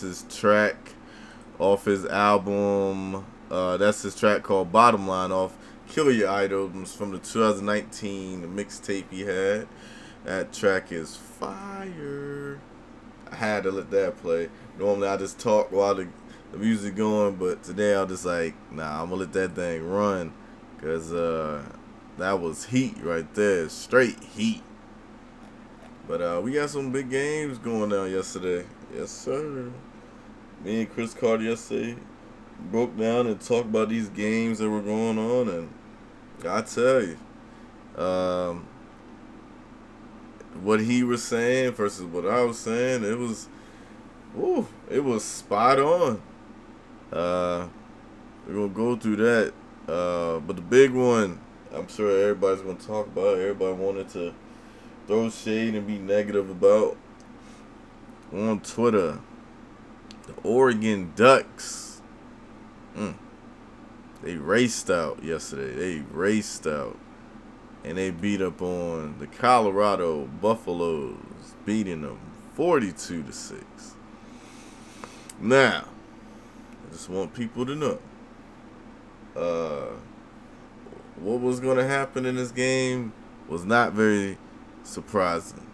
his track off his album. Uh, that's his track called Bottom Line off Kill Your Idols from the 2019 mixtape he had. That track is fire. I had to let that play. Normally I just talk while the, the music going, but today I was just like, nah, I'm gonna let that thing run. Cause uh, that was heat right there. Straight heat. But uh, we got some big games going on yesterday. Yes, sir. Me and Chris Carter yesterday broke down and talked about these games that were going on, and I tell you, um, what he was saying versus what I was saying, it was, ooh, it was spot on. Uh, we're gonna go through that, uh, but the big one, I'm sure everybody's gonna talk about. Everybody wanted to throw shade and be negative about on Twitter. The Oregon Ducks. Mm. They raced out yesterday. They raced out. And they beat up on the Colorado Buffaloes, beating them 42 to 6. Now, I just want people to know. Uh what was going to happen in this game was not very surprising.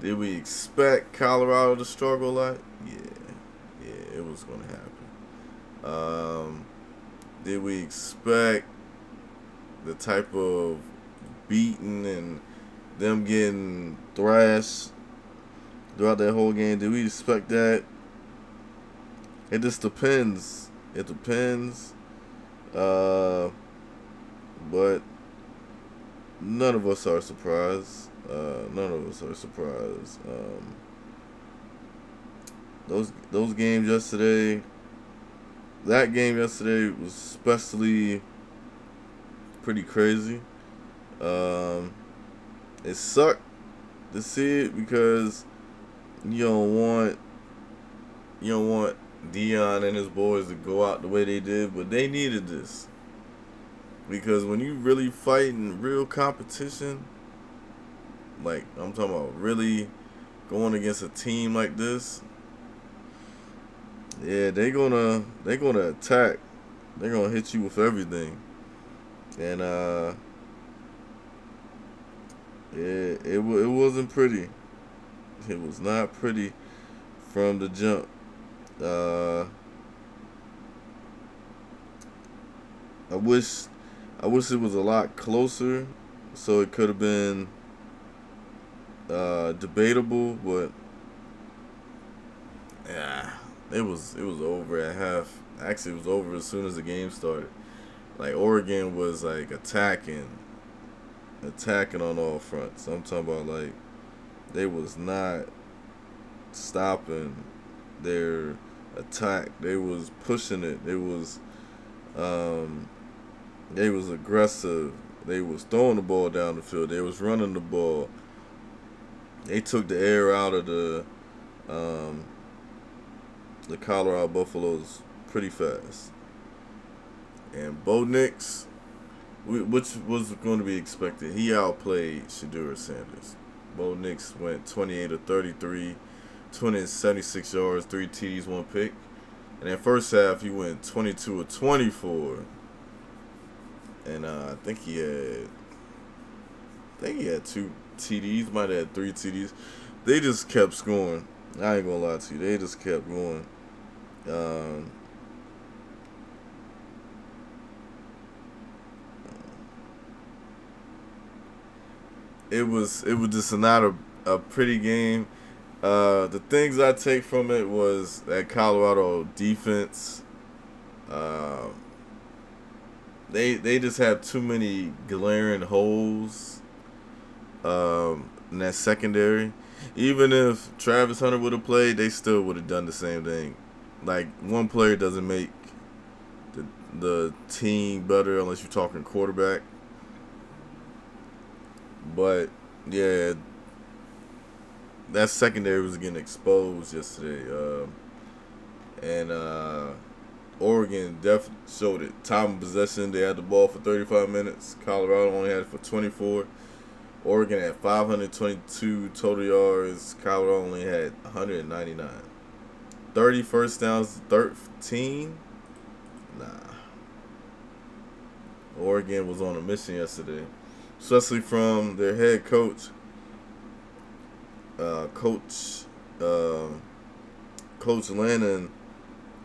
Did we expect Colorado to struggle a lot? Yeah, yeah, it was going to happen. Um, did we expect the type of beating and them getting thrashed throughout that whole game? Did we expect that? It just depends. It depends. Uh, but none of us are surprised. Uh, none of us are surprised. Um, those those games yesterday, that game yesterday was especially pretty crazy. Um, it sucked to see it because you don't want you don't want Deion and his boys to go out the way they did, but they needed this. Because when you really fight in real competition, like I'm talking about really going against a team like this, yeah, they gonna they gonna attack. They're gonna hit you with everything. And uh yeah, it it wasn't pretty. It was not pretty from the jump. Uh I wish I wish it was a lot closer, so it could have been uh, debatable. But it was it was over at half. Actually, it was over as soon as the game started. Like Oregon was like attacking, attacking on all fronts. I'm talking about like they was not stopping their attack. They was pushing it. They was um, they was aggressive. They was throwing the ball down the field. They was running the ball. They took the air out of the um, the Colorado Buffaloes pretty fast. And Bo Nix, which was going to be expected, he outplayed Shedeur Sanders. Bo Nix went 28 to 33, 276 yards, three TDs, one pick. And in first half, he went 22 to 24. And uh, I think he had, I think he had two TDs, might have had three TDs. They just kept scoring. I ain't gonna lie to you. They just kept going. Um, it was it was just not a a pretty game. Uh, the things I take from it was that Colorado defense. Uh, they they just have too many glaring holes um, in that secondary. Even if Travis Hunter would have played, they still would have done the same thing. Like one player doesn't make the the team better unless you're talking quarterback. But yeah, that secondary was getting exposed yesterday, uh, and uh, Oregon definitely showed it. Time of possession, they had the ball for 35 minutes. Colorado only had it for 24. Oregon had 522 total yards. Colorado only had 199. 30 first downs, 13. Nah. Oregon was on a mission yesterday, especially from their head coach, uh, Coach uh, Coach Lanning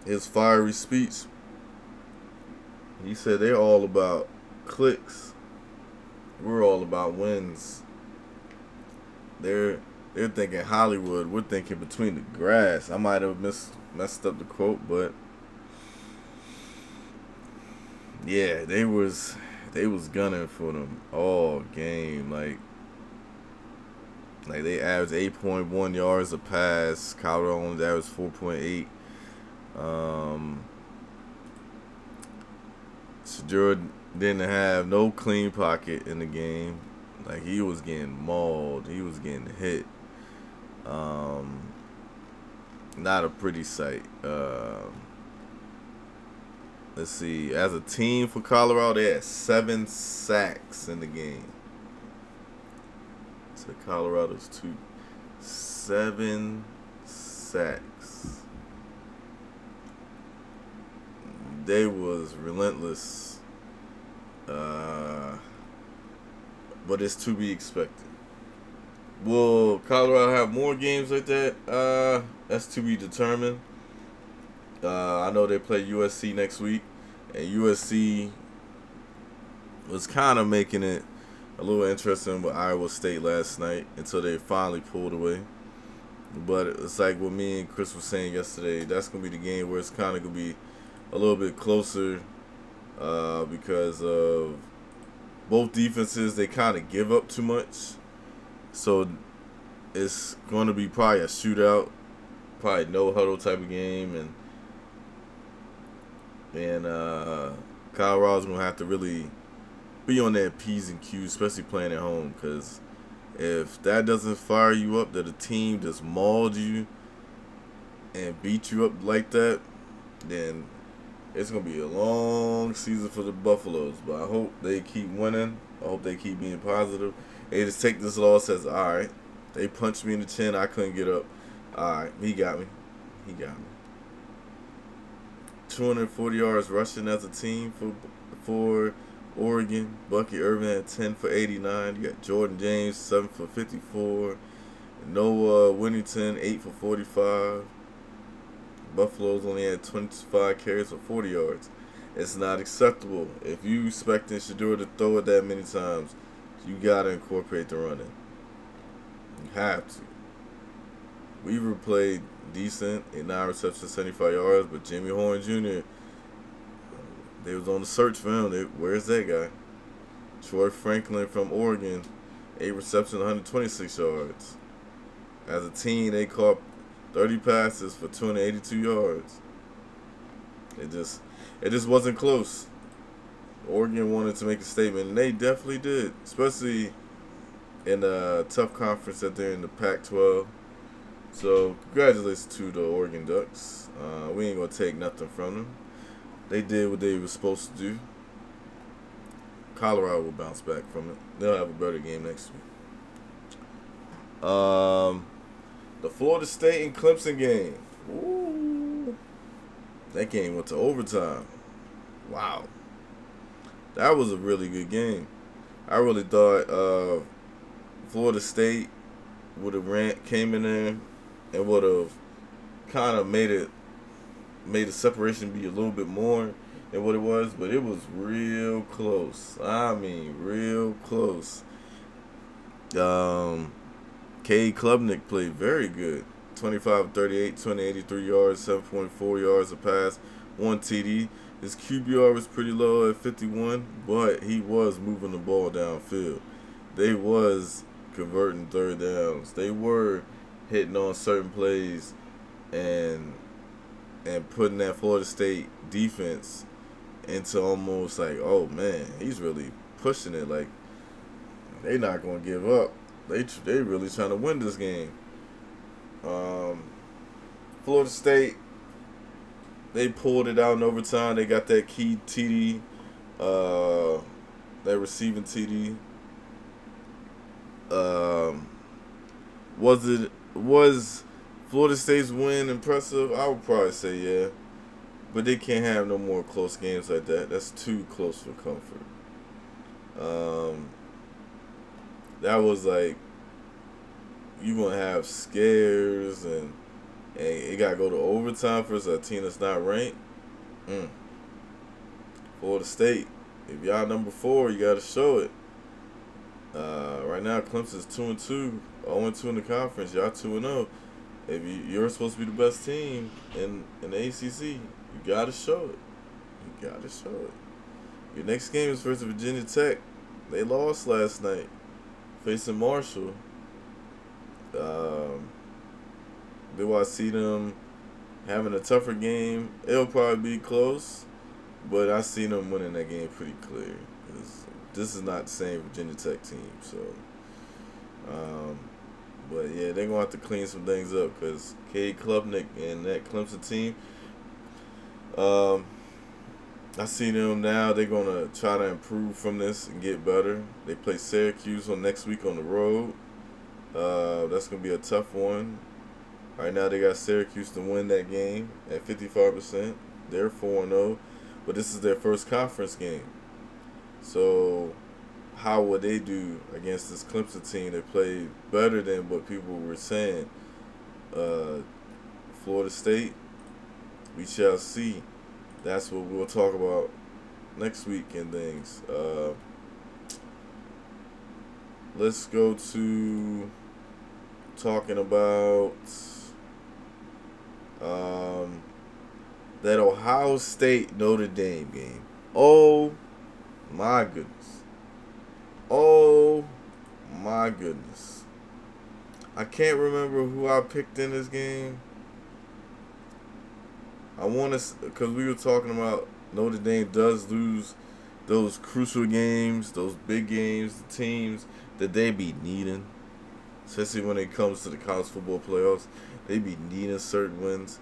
his fiery speech, he said they're all about clicks. We're all about wins. They're they're thinking Hollywood. We're thinking between the grass. I might have missed messed up the quote, but yeah, they was they was gunning for them all game. Like like they averaged eight point one yards a pass. Colorado only averaged four point eight. Um, Shedeur didn't have no clean pocket in the game. Like he was getting mauled. He was getting hit. Um, not a pretty sight. Uh, let's see. As a team for Colorado, they had seven sacks in the game. So Colorado's two. Seven sacks. they was relentless. Uh, but it's to be expected. Will Colorado have more games like that? Uh, that's to be determined. Uh, I know they play USC next week, and USC was kind of making it a little interesting with Iowa State last night until they finally pulled away. But it's like what me and Chris were saying yesterday. That's gonna be the game where it's kind of gonna be a little bit closer uh, because of both defenses. They kind of give up too much, so it's going to be probably a shootout, probably no huddle type of game, and and uh, Colorado's to have to really be on their p's and q's, especially playing at home, because if that doesn't fire you up, that a team just mauled you and beat you up like that, then it's gonna be a long season for the Buffaloes, but I hope they keep winning. I hope they keep being positive. They just take this loss as all right. They punched me in the chin. I couldn't get up. All right, he got me. He got me. 240 yards rushing as a team for for Oregon. Bucky Irving had 10 for 89. You got Jordan James 7 for 54. Noah Whittington 8 for 45. Buffalo's only had 25 carries for 40 yards. It's not acceptable. If you expecting Shedeur to throw it that many times, you gotta incorporate the running. You have to. Weaver played decent in nine receptions, 75 yards, but Jimmy Horn Jr. They was on the search for him. They, where's that guy? Troy Franklin from Oregon, eight receptions, 126 yards. As a team, they caught 30 passes for 282 yards. It just it just wasn't close. Oregon wanted to make a statement, and they definitely did, especially in a tough conference that they're in the Pac-12. So congratulations to the Oregon Ducks. Uh, we ain't gonna take nothing from them. They did what they were supposed to do. Colorado will bounce back from it. They'll have a better game next week. Um, the Florida State and Clemson game. Ooh. That game went to overtime. Wow. That was a really good game. I really thought uh, Florida State would have ran came in there and would have kind of made it made the separation be a little bit more than what it was, but it was real close. I mean, real close. Um, Cade Klubnik played very good. 25 38, 283 yards, 7.4 yards a pass, one TD. His QBR was pretty low at 51, but he was moving the ball downfield. They was converting third downs. They were hitting on certain plays and and putting that Florida State defense into almost like, oh man, he's really pushing it. Like they not gonna give up. They they really trying to win this game. Um, Florida State, they pulled it out in overtime. They got that key TD, uh, that receiving TD. Um, was it was Florida State's win impressive? I would probably say yeah, but they can't have no more close games like that. That's too close for comfort. Um, that was like you gonna have scares and and it gotta go to overtime for a team that's not ranked. Mm. Florida State, if y'all number four, you gotta show it. Uh, right now, Clemson's two and two, 0 and two in the conference. Y'all two and zero. Oh. If you, you're supposed to be the best team in in the ACC, you gotta show it. You gotta show it. Your next game is versus Virginia Tech. They lost last night, facing Marshall. Um, do I see them having a tougher game? It'll probably be close, but I see them winning that game pretty clear. This is not the same Virginia Tech team, so. Um, but yeah, they're gonna have to clean some things up because Cade Klubnik and that Clemson team. Um, I see them now. They're gonna try to improve from this and get better. They play Syracuse on next week on the road. Uh, that's gonna be a tough one. Right now they got Syracuse to win that game at 55%. They're 4-0, but this is their first conference game. So how would they do against this Clemson team that played better than what people were saying? Uh, Florida State, we shall see. That's what we'll talk about next week and things. Uh, let's go to talking about um, that Ohio State Notre Dame game. Oh my goodness. Oh my goodness. I can't remember who I picked in this game. I want to, because we were talking about Notre Dame does lose those crucial games, those big games, the teams that they be needing, especially when it comes to the college football playoffs. They be needing certain wins.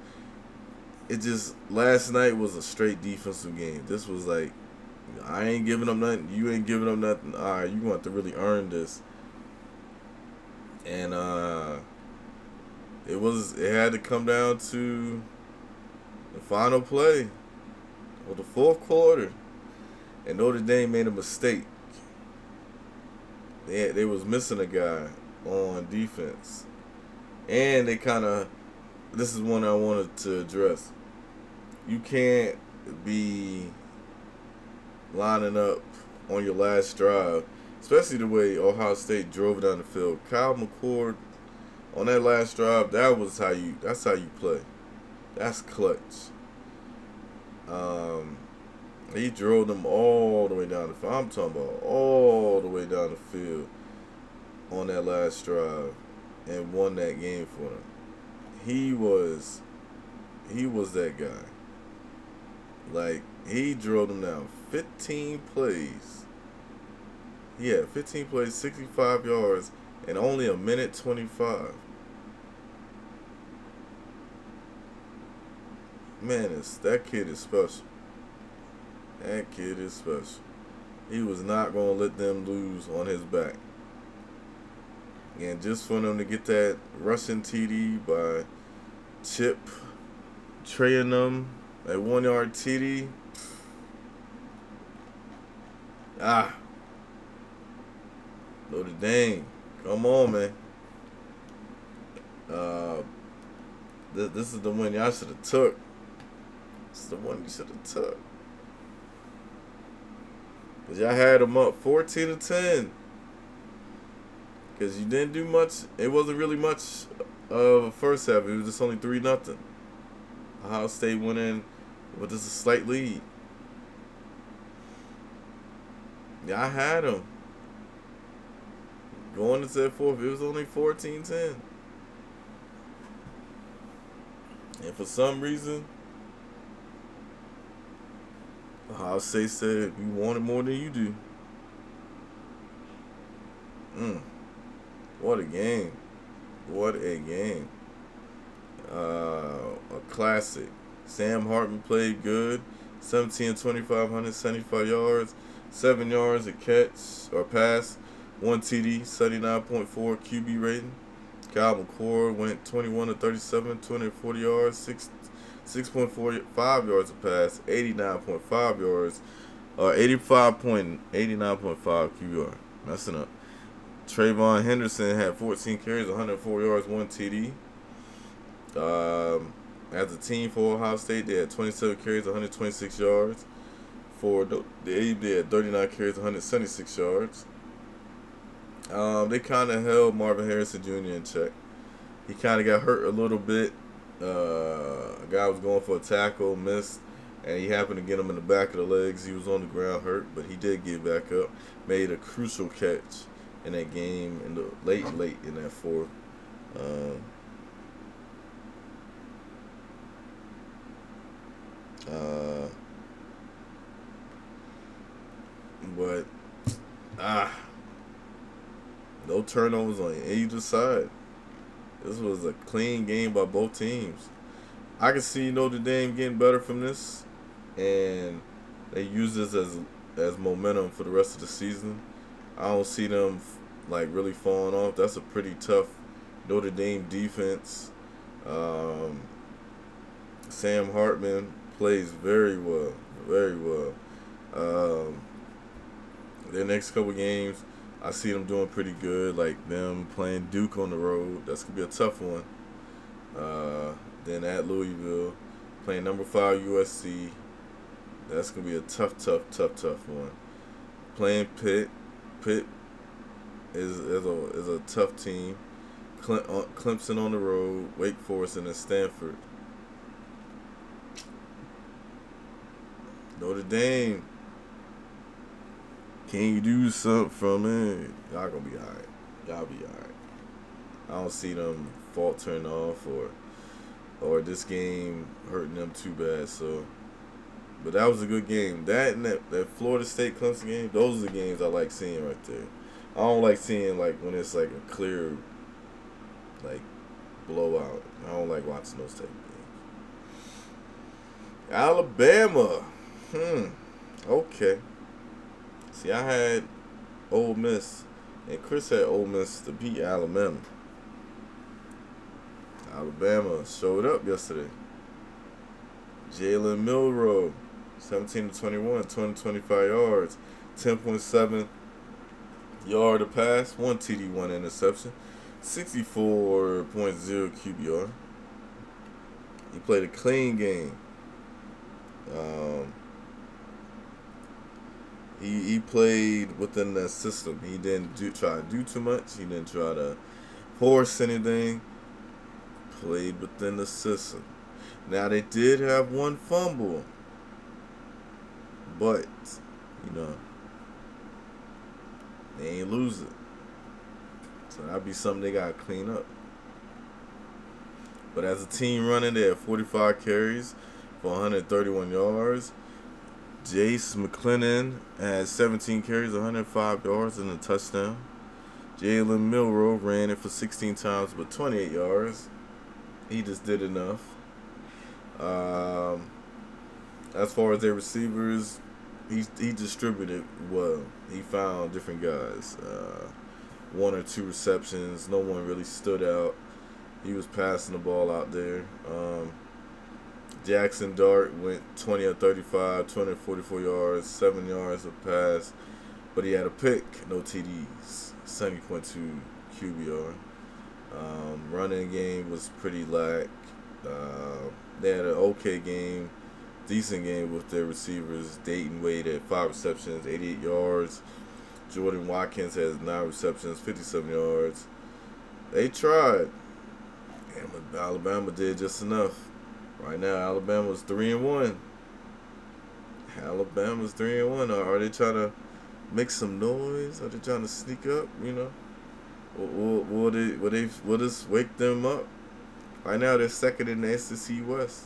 It just last night was a straight defensive game. This was like, I ain't giving up nothing. You ain't giving up nothing. All right, you want to really earn this. And uh, it was it had to come down to the final play or the fourth quarter, and Notre Dame made a mistake. They they was missing a guy on defense, and they kind of. This is one I wanted to address. You can't be lining up on your last drive, especially the way Ohio State drove down the field. Kyle McCord on that last drive, that was how you. That's how you play. That's clutch. Um, he drove them all the way down the field. I'm talking about all the way down the field on that last drive and won that game for them. He was he was that guy. Like he drove them down 15 plays. Yeah, 15 plays, 65 yards, and only a minute 25. Man, it's, that kid is special. That kid is special. He was not going to let them lose on his back. And just for them to get that rushing TD by Chip Trayanum, that one yard TD. Ah. Notre Dame. Come on, man. Uh, th this is the one y'all should have took. This is the one you should have took. Cause y'all had them up 14 to 10. Because you didn't do much. It wasn't really much of a first half. It was just only three nothing. Ohio State went in with just a slight lead. Yeah, I had them. Going into that fourth, it was only 14-10. And for some reason, Ohio State said we wanted more than you do. Mm. What a game. What a game. Uh, a classic. Sam Hartman played good. 17 25, 175 yards, 7 yards a catch or pass, 1 TD, 79.4 QB rating. Kyle McCord went 21 to 37, 240 yards, 6 6.45 yards a pass, 89.5 yards, or uh, 85.89.5 QBR. Messing up. TreVeyon Henderson had 14 carries, 104 yards, 1 TD. Um, as a team for Ohio State, they had 27 carries, 126 yards. For the Abe, they had 39 carries, 176 yards. Um, they kind of held Marvin Harrison Jr. in check. He kind of got hurt a little bit. Uh, a guy was going for a tackle, missed, and he happened to get him in the back of the legs. He was on the ground hurt, but he did get back up. Made a crucial catch in that game in the late, late in that fourth. Um, uh, but ah, no turnovers on either side. This was a clean game by both teams. I can see Notre Dame getting better from this, and they use this as as momentum for the rest of the season. I don't see them like really falling off. That's a pretty tough Notre Dame defense. Um, Sam Hartman plays very well, very well. Um, their next couple games, I see them doing pretty good. Like them playing Duke on the road. That's gonna be a tough one. Uh, then at Louisville, playing number five USC. That's gonna be a tough, tough, tough, tough one. Playing Pitt. Pitt is is a is a tough team. Uh, Clemson on the road, Wake Forest, and then Stanford. Notre Dame. Can you do something from it? Y'all gonna be alright. Y'all be alright. I don't see them faltering off or or this game hurting them too bad. So, but that was a good game. That and that, that Florida State Clemson game. Those are the games I like seeing right there. I don't like seeing like when it's like a clear like blowout. I don't like watching those type of games. Alabama. Hmm. Okay. See, I had Ole Miss, and Chris had Ole Miss to beat Alabama. Alabama showed up yesterday. Jalen Milroe, 17 to 21, 225 yards, 10.7 yard a pass, one TD, one interception, 64.0 QBR. He played a clean game. Um, he, he played within the system. He didn't do try to do too much. He didn't try to force anything. Played within the system. Now they did have one fumble, but you know they ain't losing. So that'd be something they gotta clean up. But as a team running, they had 45 carries for 131 yards. Jase McClellan had 17 carries, 105 yards, and a touchdown. Jalen Milroe ran it for 16 times, but 28 yards. He just did enough. Um, as far as their receivers, he he distributed well. He found different guys. Uh, one or two receptions. No one really stood out. He was passing the ball out there. Um, Jackson Dart went 20 or 35, 244 yards, 7 yards of pass, but he had a pick, no TDs, 70.2 QBR. Um, running game was pretty lack. Uh, they had an okay game decent game with their receivers. Dayton Wade at five receptions, 88 yards. Jordan Watkins has nine receptions, 57 yards. They tried. And Alabama did just enough. Right now, Alabama's three and one. Alabama's three and one. Are they trying to make some noise? Are they trying to sneak up? You know, will, will they will they will this wake them up? Right now, they're second in the SEC West.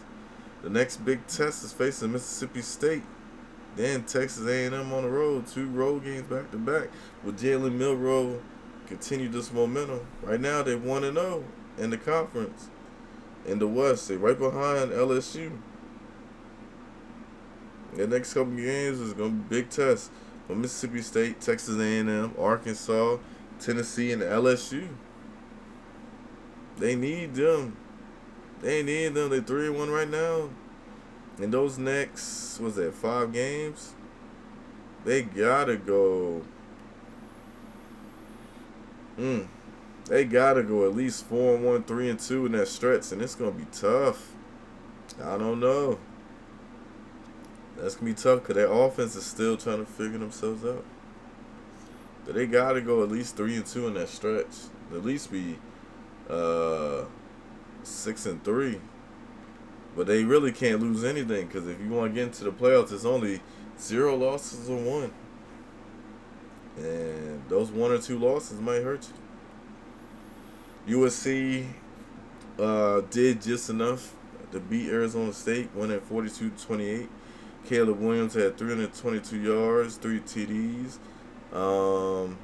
The next big test is facing Mississippi State. Then Texas A&M on the road, two road games back to back. With Jalen Milroe continue this momentum? Right now, they're one and zero oh in the conference in the West. They're right behind LSU. The next couple games is gonna be big tests for Mississippi State, Texas A&M, Arkansas, Tennessee, and LSU. They need them. They need them. They three one right now. And those next, was that five games? They gotta go. Mm, they gotta go at least four and one, three and two in that stretch, and it's gonna be tough. I don't know. That's gonna be tough because their offense is still trying to figure themselves out. But they gotta go at least three and two in that stretch. At least be uh, six and three. But they really can't lose anything because if you want to get into the playoffs, it's only zero losses or one. And those one or two losses might hurt you. USC uh, did just enough to beat Arizona State, winning 42 28. Caleb Williams had 322 yards, three TDs. Um,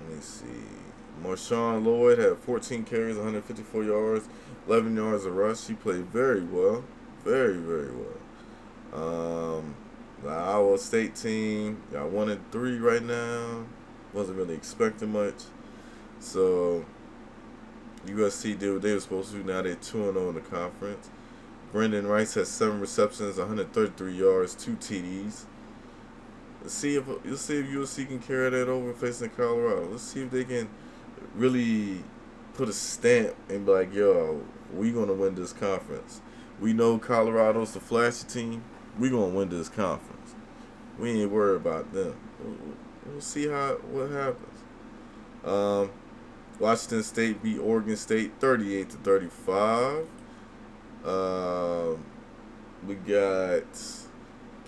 let me see. Marshawn Lloyd had 14 carries, 154 yards, 11 yards of rush. He played very well. Very, very well. Um, the Iowa State team got one and three right now. Wasn't really expecting much. So USC did what they were supposed to do. Now they're 2 0 in the conference. Brenden Rice has seven receptions, 133 yards, two TDs. Let's see if let's see if USC can carry that over facing Colorado. Let's see if they can really put a stamp and be like, yo, we gonna win this conference. We know Colorado's the flashy team. We gonna win this conference. We ain't worried about them. We'll, see how what happens. Um, Washington State beat Oregon State 38 to 35. Uh, we got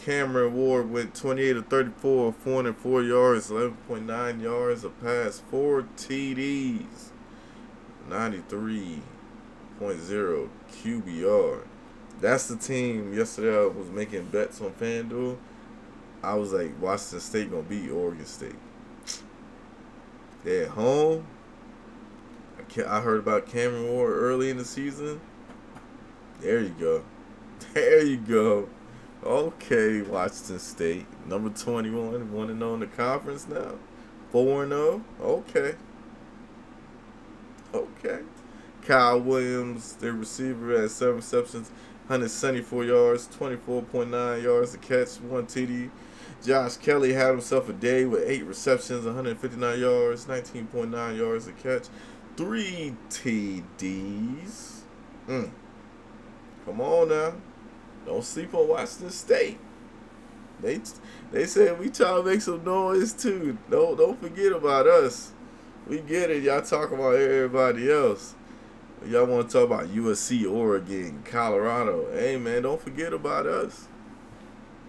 Cameron Ward went 28 to 34, 404 yards, 11.9 yards a pass, four TDs, 93.0 QBR. That's the team. Yesterday I was making bets on FanDuel. I was like, Washington State gonna beat Oregon State. They at home. I heard about Cameron Ward early in the season. There you go. There you go. Okay, Washington State. Number 21. 1 0 in the conference now. 4 0. Okay. Okay. Kyle Williams, their receiver, had seven receptions, 174 yards, 24.9 yards to catch, one TD. Josh Kelly had himself a day with eight receptions, 159 yards, 19.9 yards to catch, three TDs. Mm. Come on now. Don't sleep on Washington State. They they said we try to make some noise too. Don't don't forget about us. We get it. Y'all talk about everybody else. Y'all want to talk about USC, Oregon, Colorado. Hey man, don't forget about us.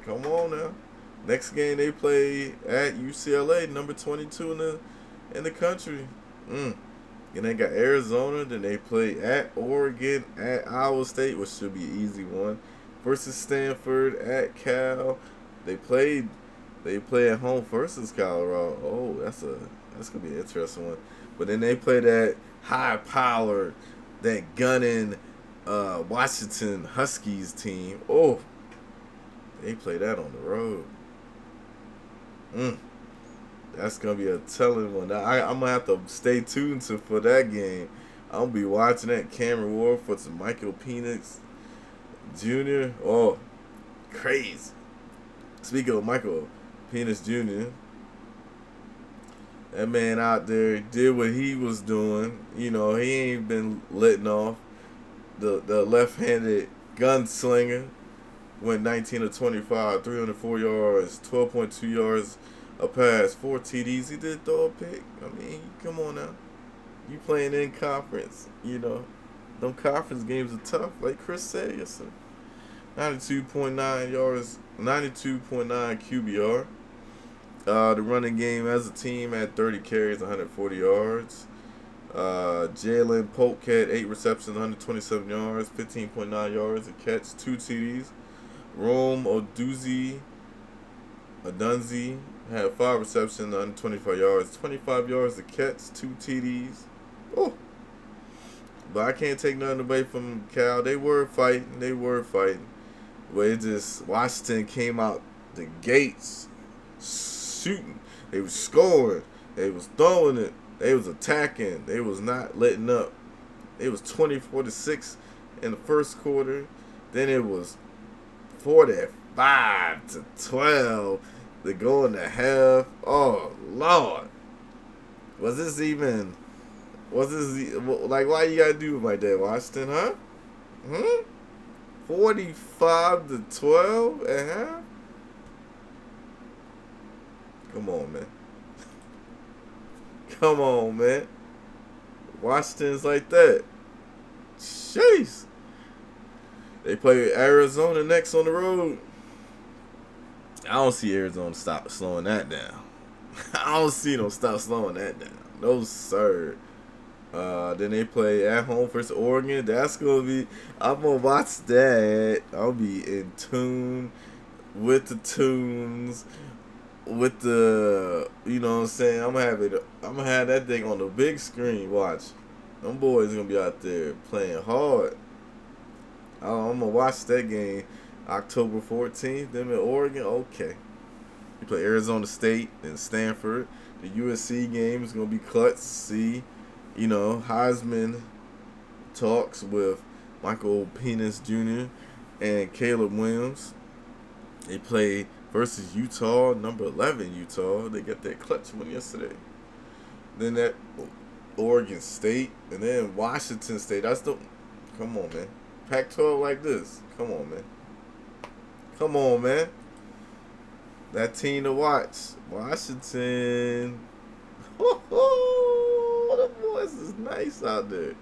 Come on now. Next game they play at UCLA, number 22 in the in the country. Mm. And they got Arizona. Then they play at Oregon, at Iowa State, which should be an easy one. Versus Stanford at Cal. They played. They play at home versus Colorado. Oh, that's a that's gonna be an interesting one. But then they play that high power, that gunning uh, Washington Huskies team. Oh, they play that on the road. Mm that's gonna be a telling one. I, I'm gonna have to stay tuned to for that game. I'm gonna be watching that Cameron Ward for some Michael Penix Jr. Oh, crazy. Speaking of Michael Penix Jr., that man out there did what he was doing. You know, he ain't been letting off the the left-handed gunslinger. went 19 to 25, 304 yards, 12.2 yards a pass, four TDs. He did throw a pick. I mean, come on now. You playing in conference, you know. Them conference games are tough, like Chris said yesterday. 92.9 yards, 92.9 QBR. Uh, the running game as a team had 30 carries, 140 yards. Uh, Ja'Lynn Polk had 8 receptions, 127 yards, 15.9 yards a catch, 2 TDs. Rome Oduzi, Adunzi had 5 receptions, 125 yards, 25 yards a catch, 2 TDs. Oh. But I can't take nothing away from Cal. They were fighting. They were fighting. But it just, Washington came out the gates shooting. They was scoring. They was throwing it. They was attacking. They was not letting up. It was 24 to 6 in the first quarter. Then it was 45 to 12 to go in the half. Oh, Lord. Was this even was this like why you gotta do it like that, Washington, huh? Hmm? 45 to 12 at half? Come on, man. Come on, man. Washington's like that. Jeez. They play Arizona next on the road. I don't see Arizona stop slowing that down. I don't see them stop slowing that down. No, sir. Uh, then they play at home versus Oregon. That's gonna be. I'm gonna watch that. I'll be in tune with the tunes with the you know what I'm saying, I'm gonna have it I'm gonna have that thing on the big screen, watch. Them boys gonna be out there playing hard. I'm gonna watch that game October 14th, them in Oregon, okay. You play Arizona State and Stanford. The USC game is gonna be clutch. See, you know, Heisman talks with Michael Penix Jr. and Caleb Williams. They play versus Utah, number 11 Utah. They got that clutch one yesterday. Then that Oregon State, and then Washington State. That's the. Come on, man. Pac 12 like this. Come on, man. Come on, man. That team to watch. Washington. Oh, boys is nice out there.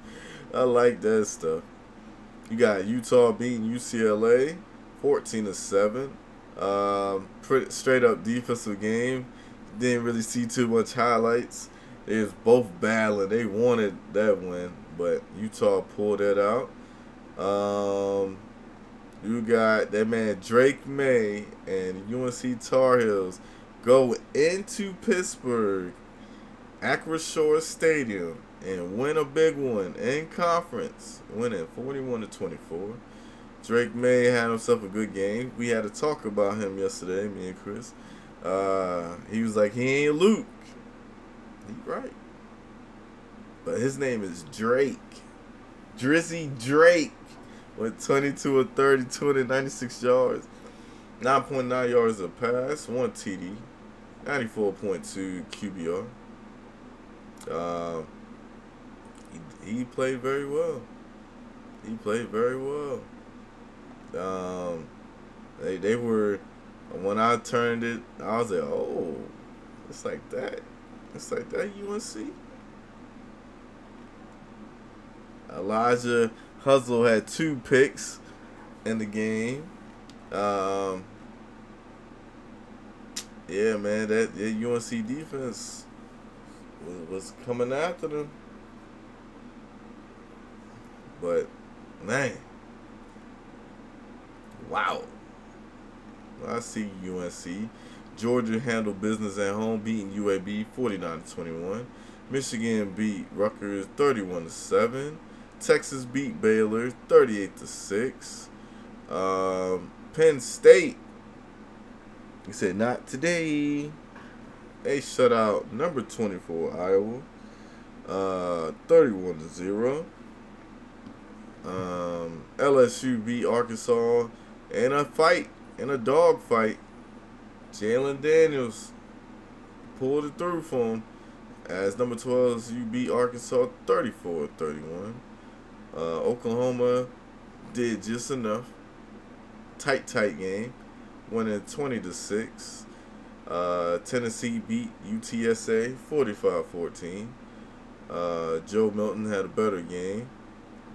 I like that stuff. You got Utah beating UCLA 14 to 7. Um, pretty straight up defensive game. Didn't really see too much highlights. They was both battling. They wanted that win, but Utah pulled that out. Um, you got that man Drake Maye and UNC Tar Heels go into Pittsburgh, Acrisure Stadium, and win a big one in conference, winning 41 to 24. Drake Maye had himself a good game. We had to talk about him yesterday, me and Chris. Uh, he was like, he ain't Luke. He right. But his name is Drake. Drizzy Drake with 22 or 30, 296 yards. 9.9 yards a pass, 1 TD, 94.2 QBR. Uh, he, he played very well. He played very well. Um, they they were when I turned it, I was like, oh, it's like that. It's like that UNC. Elijah Hustle had two picks in the game. Um, yeah, man, that, that UNC defense was, coming after them. But man, Wow. I see UNC. Georgia handled business at home, beating UAB 49 to 21. Michigan beat Rutgers 31 to 7. Texas beat Baylor 38 to 6. Um, Penn State. He said not today. They shut out number 24 Iowa. Uh, 31 to 0. Um, LSU beat Arkansas in a fight, in a dog fight, Jayden Daniels pulled it through for him as number 12 you beat Arkansas 34-31. Uh, Oklahoma did just enough. tight, tight game, winning 20 to six. Uh, Tennessee beat UTSA 45-14. Uh, Joe Milton had a better game,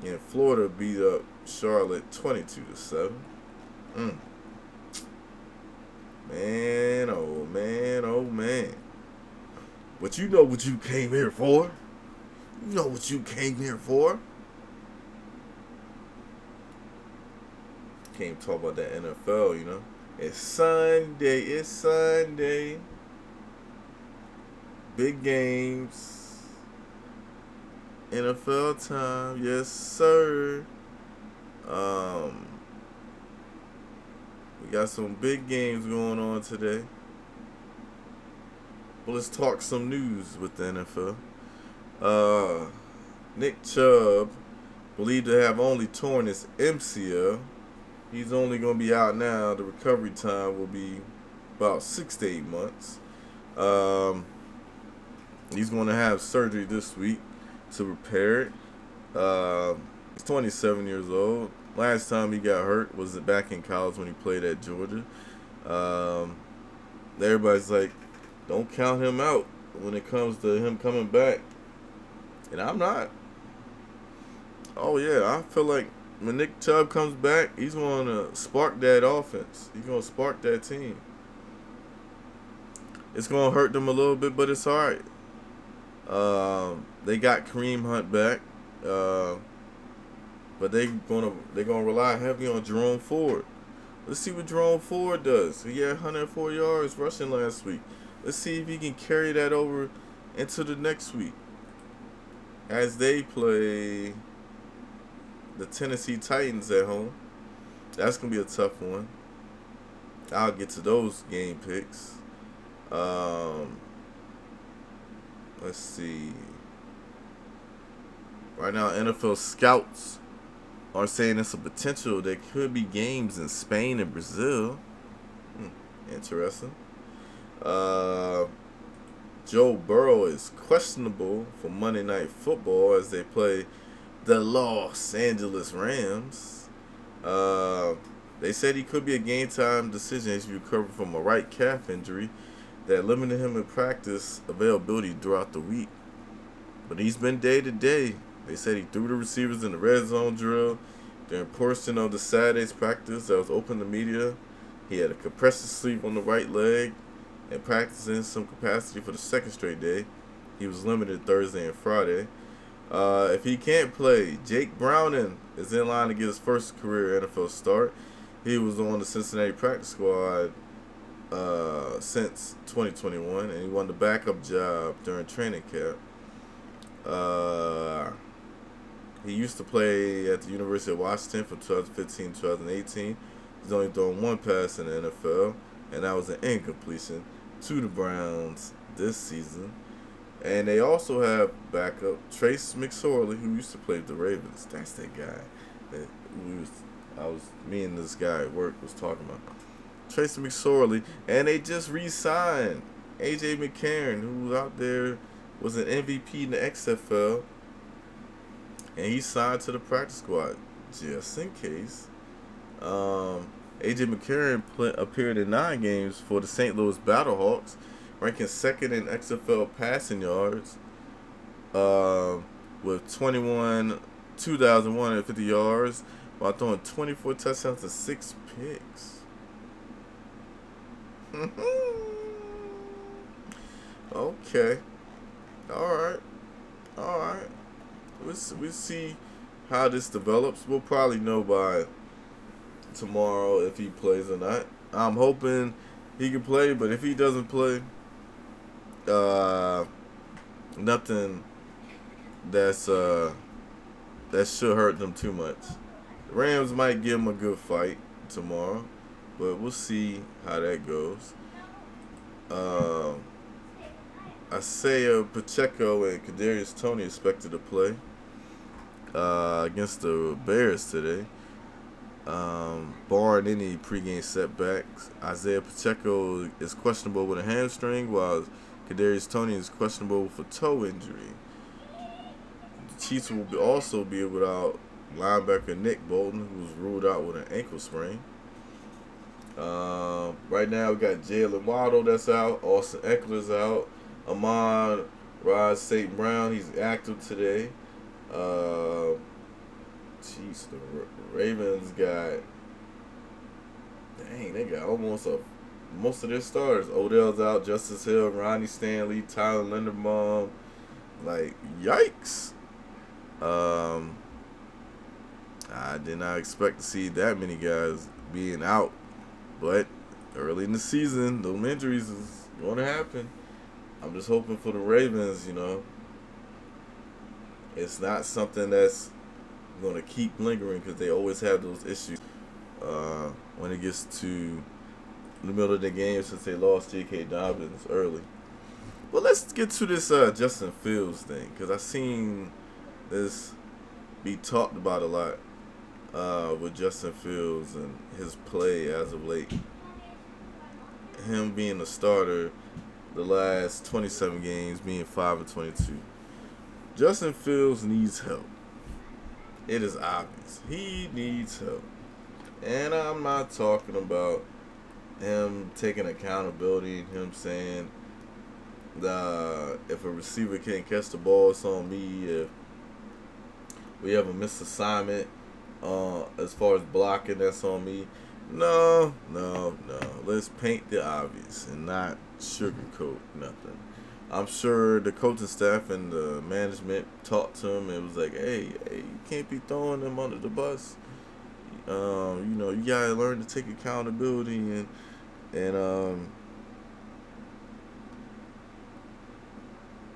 and Florida beat up Charlotte 22 to seven. Mm. Man, oh man, oh man. But you know what you came here for. You know what you came here for. Came talk about that NFL, you know. It's Sunday, it's Sunday. Big games. NFL time, yes sir. Um we got some big games going on today. Well, let's talk some news with the NFL. Uh, Nick Chubb, believed to have only torn his MCL. He's only going to be out now. The recovery time will be about six to eight months. Um, he's going to have surgery this week to repair it. Uh, he's 27 years old. Last time he got hurt was back in college when he played at Georgia. Um, everybody's like, don't count him out when it comes to him coming back. And I'm not. Oh, yeah, I feel like when Nick Chubb comes back, he's going to spark that offense. He's going to spark that team. It's going to hurt them a little bit, but it's all right. Um, they got Kareem Hunt back. Uh, but they gonna they're gonna rely heavy on Jerome Ford. Let's see what Jerome Ford does. He had 104 yards rushing last week. Let's see if he can carry that over into the next week. As they play the Tennessee Titans at home. That's gonna be a tough one. I'll get to those game picks. Um, let's see. Right now, NFL scouts are saying it's a potential there could be games in Spain and Brazil. Hmm, interesting. Uh, Joe Burrow is questionable for Monday Night Football as they play the Los Angeles Rams. Uh, they said he could be a game time decision as he recovered from a right calf injury that limited him in practice availability throughout the week. But he's been day to day they said he threw the receivers in the red zone drill during portion of the Saturday's practice that was open to media. He had a compressive sleeve on the right leg and practiced in some capacity for the second straight day. He was limited Thursday and Friday. Uh, if he can't play, Jake Browning is in line to get his first career NFL start. He was on the Cincinnati practice squad uh, since 2021, and he won the backup job during training camp. Uh, he used to play at the University of Washington from 2015 2018. He's only thrown one pass in the NFL, and that was an incompletion to the Browns this season. And they also have backup Trace McSorley, who used to play the Ravens. That's that guy that we was, I was, me and this guy at work was talking about. Trace McSorley, and they just re-signed AJ McCarron, who was out there was an MVP in the XFL and he signed to the practice squad just in case. Um, AJ McCarron play, appeared in nine games for the St. Louis Battlehawks, ranking second in XFL passing yards uh, with 21, 2,150 yards while throwing 24 touchdowns and six picks. okay. All right. All right we'll, we'll see how this develops. We'll probably know by tomorrow if he plays or not. I'm hoping he can play, but if he doesn't play, uh, nothing that's uh that should hurt them too much. The Rams might give them a good fight tomorrow, but we'll see how that goes. Uh, Isaiah Pacheco and Kadarius Toney expected to play uh, against the Bears today. Um, barring any pregame setbacks, Isaiah Pacheco is questionable with a hamstring, while Kadarius Toney is questionable for toe injury. The Chiefs will be also be without linebacker Nick Bolton, who was ruled out with an ankle sprain. Um, right now we got Jaylen Waddle that's out. Austin Ekeler's out. Amon Rod St. Brown, he's active today. Uh, jeez, the Ravens got. Dang, they got almost a most of their stars. Odell's out, Justice Hill, Ronnie Stanley, Tyler Linderbaum. Like, yikes. Um, I did not expect to see that many guys being out. But early in the season, those injuries is going to happen. I'm just hoping for the Ravens, you know. It's not something that's going to keep lingering because they always have those issues uh, when it gets to the middle of the game since they lost J.K. Dobbins early. But let's get to this uh, Justin Fields thing because I've seen this be talked about a lot uh, with Justin Fields and his play as of late. Him being a starter the last 27 games, being 5 of 22. Justin Fields needs help. It is obvious. He needs help. And I'm not talking about him taking accountability him saying that if a receiver can't catch the ball, it's on me. If we have a missed assignment, uh, as far as blocking, that's on me. No, no, no. Let's paint the obvious and not sugarcoat nothing. I'm sure the coaching staff and the management talked to him and was like, "Hey, hey, you can't be throwing them under the bus. Um, you know, you gotta learn to take accountability and and um,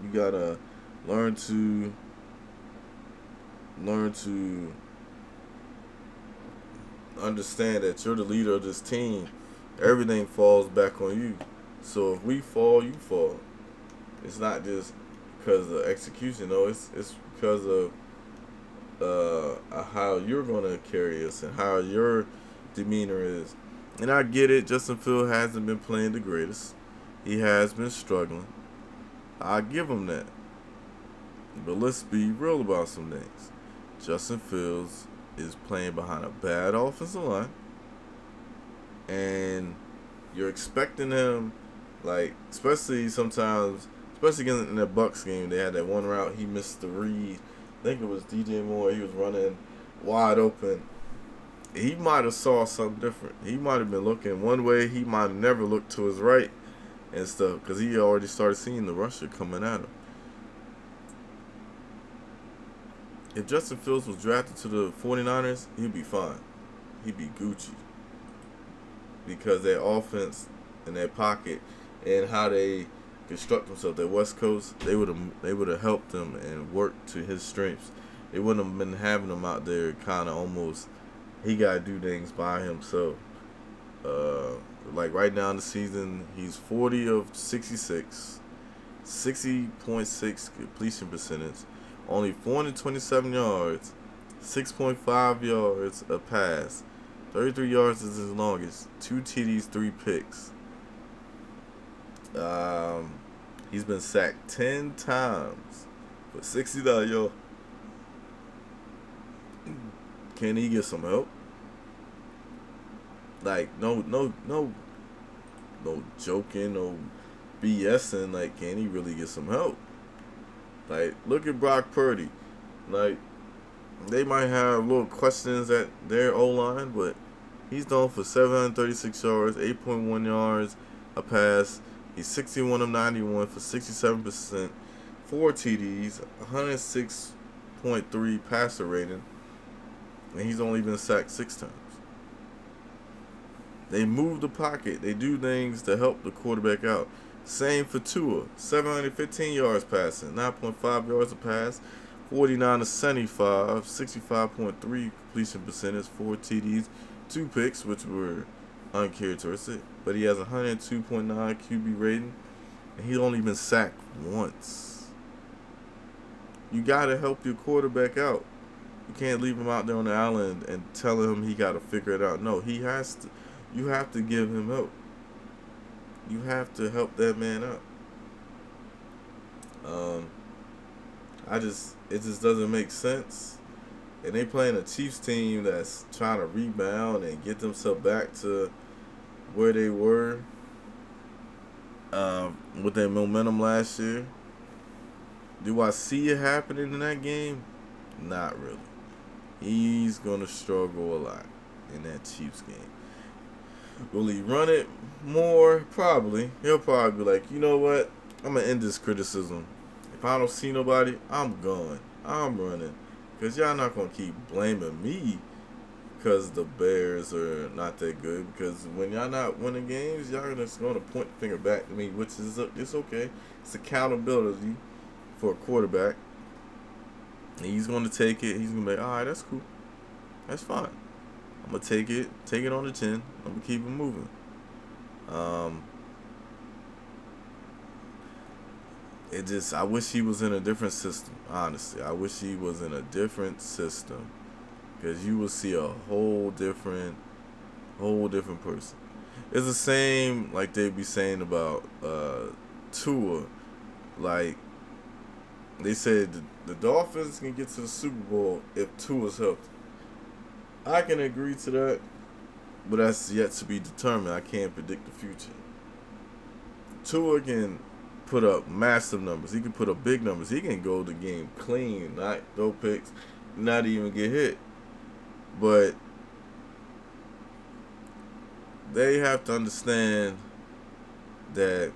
you gotta learn to learn to understand that you're the leader of this team. Everything falls back on you. So if we fall, you fall. It's not just because of execution. No, it's it's because of uh, how you're gonna carry us and how your demeanor is. And I get it. Justin Field hasn't been playing the greatest. He has been struggling. I give him that. But let's be real about some things. Justin Fields is playing behind a bad offensive line, and you're expecting him, like especially sometimes, especially in the Bucks game, they had that one route he missed the read. I think it was DJ Moore. He was running wide open. He might have saw something different. He might have been looking one way. He might have never looked to his right and stuff because he already started seeing the rusher coming at him. if Justin Fields was drafted to the 49ers, he'd be fine. He'd be Gucci. Because their offense and their pocket and how they construct themselves, their West Coast, they would have they would have helped him and worked to his strengths. They wouldn't have been having him out there kind of almost he got to do things by himself. Uh, like right now in the season, he's 40 of 66, 60.6 completion percentage, only 427 yards, 6.5 yards a pass. 33 yards is his longest. Two TDs, three picks. Um, he's been sacked 10 times for 69 yards. Can he get some help? Like, no, no, no, no joking, no BSing. Like, can he really get some help? Like, look at Brock Purdy. Like, they might have little questions at their O line, but he's known for 736 yards, 8.1 yards a pass. He's 61 of 91 for 67%, four TDs, 106.3 passer rating, and he's only been sacked six times. They move the pocket. They do things to help the quarterback out. Same for Tua. 715 yards passing, 9.5 yards a pass, 49 to 75, 65.3 completion percentage, 4 TDs, 2 picks, which were uncharacteristic. But he has 102.9 QB rating, and he's only been sacked once. You got to help your quarterback out. You can't leave him out there on the island and tell him he got to figure it out. No, he has to. You have to give him help you have to help that man out. Um, I just it just doesn't make sense. And they playing a Chiefs team that's trying to rebound and get themselves back to where they were uh, with their momentum last year. Do I see it happening in that game? Not really. He's gonna struggle a lot in that Chiefs game. Will he run it more? Probably. He'll probably be like, you know what? I'm gonna end this criticism. If I don't see nobody, I'm going. I'm running. Cause y'all not gonna keep blaming me because the Bears are not that good. Because when y'all not winning games, y'all just gonna point the finger back to me, which is it's okay. It's accountability for a quarterback. He's gonna take it. He's gonna be like, all right, that's cool. That's fine. I'm gonna take it, take it on the chin. I'm gonna keep it moving. Um, it just, I wish he was in a different system. Honestly, I wish he was in a different system, because you will see a whole different, whole different person. It's the same like they be saying about uh, Tua, like they said the, the Dolphins can get to the Super Bowl if Tua's healthy. I can agree to that, but that's yet to be determined. I can't predict the future. Tua can put up massive numbers. He can put up big numbers. He can go the game clean, not throw picks, not even get hit. But they have to understand that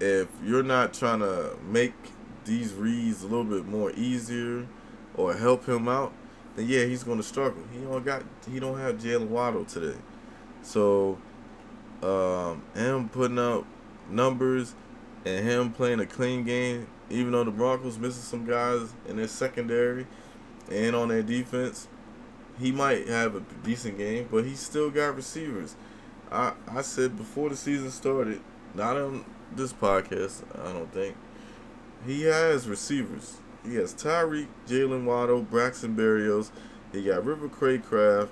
if you're not trying to make these reads a little bit more easier or help him out, then yeah, he's gonna struggle. He don't got he don't have Jaylen Waddle today. So um, him putting up numbers and him playing a clean game, even though the Broncos missing some guys in their secondary and on their defense, he might have a decent game, but he still got receivers. I I said before the season started, not on this podcast, I don't think, he has receivers. He has Tyreek, Jaylen Waddle, Braxton Berrios. He got River Cracraft.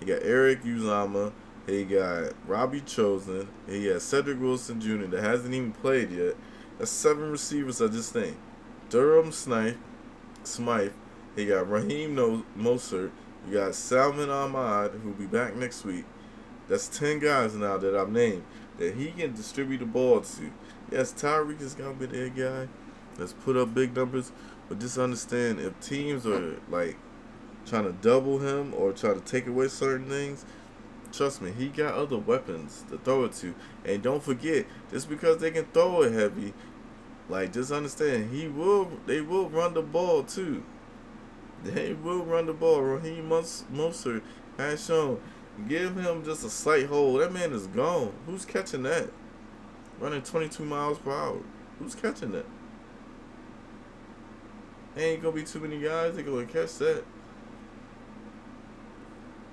He got Eric Uzomah. He got Robbie Chosen. He has Cedric Wilson Jr. that hasn't even played yet. That's seven receivers I just named. Durham Smythe. Smythe. He got Raheem no-. You got Salvon Ahmed, who'll be back next week. That's 10 guys now that I've named that he can distribute the ball to. Yes, Tyreek is going to be their guy. Let's put up big numbers. But just understand if teams are like trying to double him or try to take away certain things, trust me, he got other weapons to throw it to. And don't forget, just because they can throw it heavy, like just understand he will they will run the ball too. They will run the ball. Raheem Mostert has shown. Give him just a slight hold. That man is gone. Who's catching that? Running 22 miles per hour. Who's catching that? ain't gonna be too many guys that gonna catch that.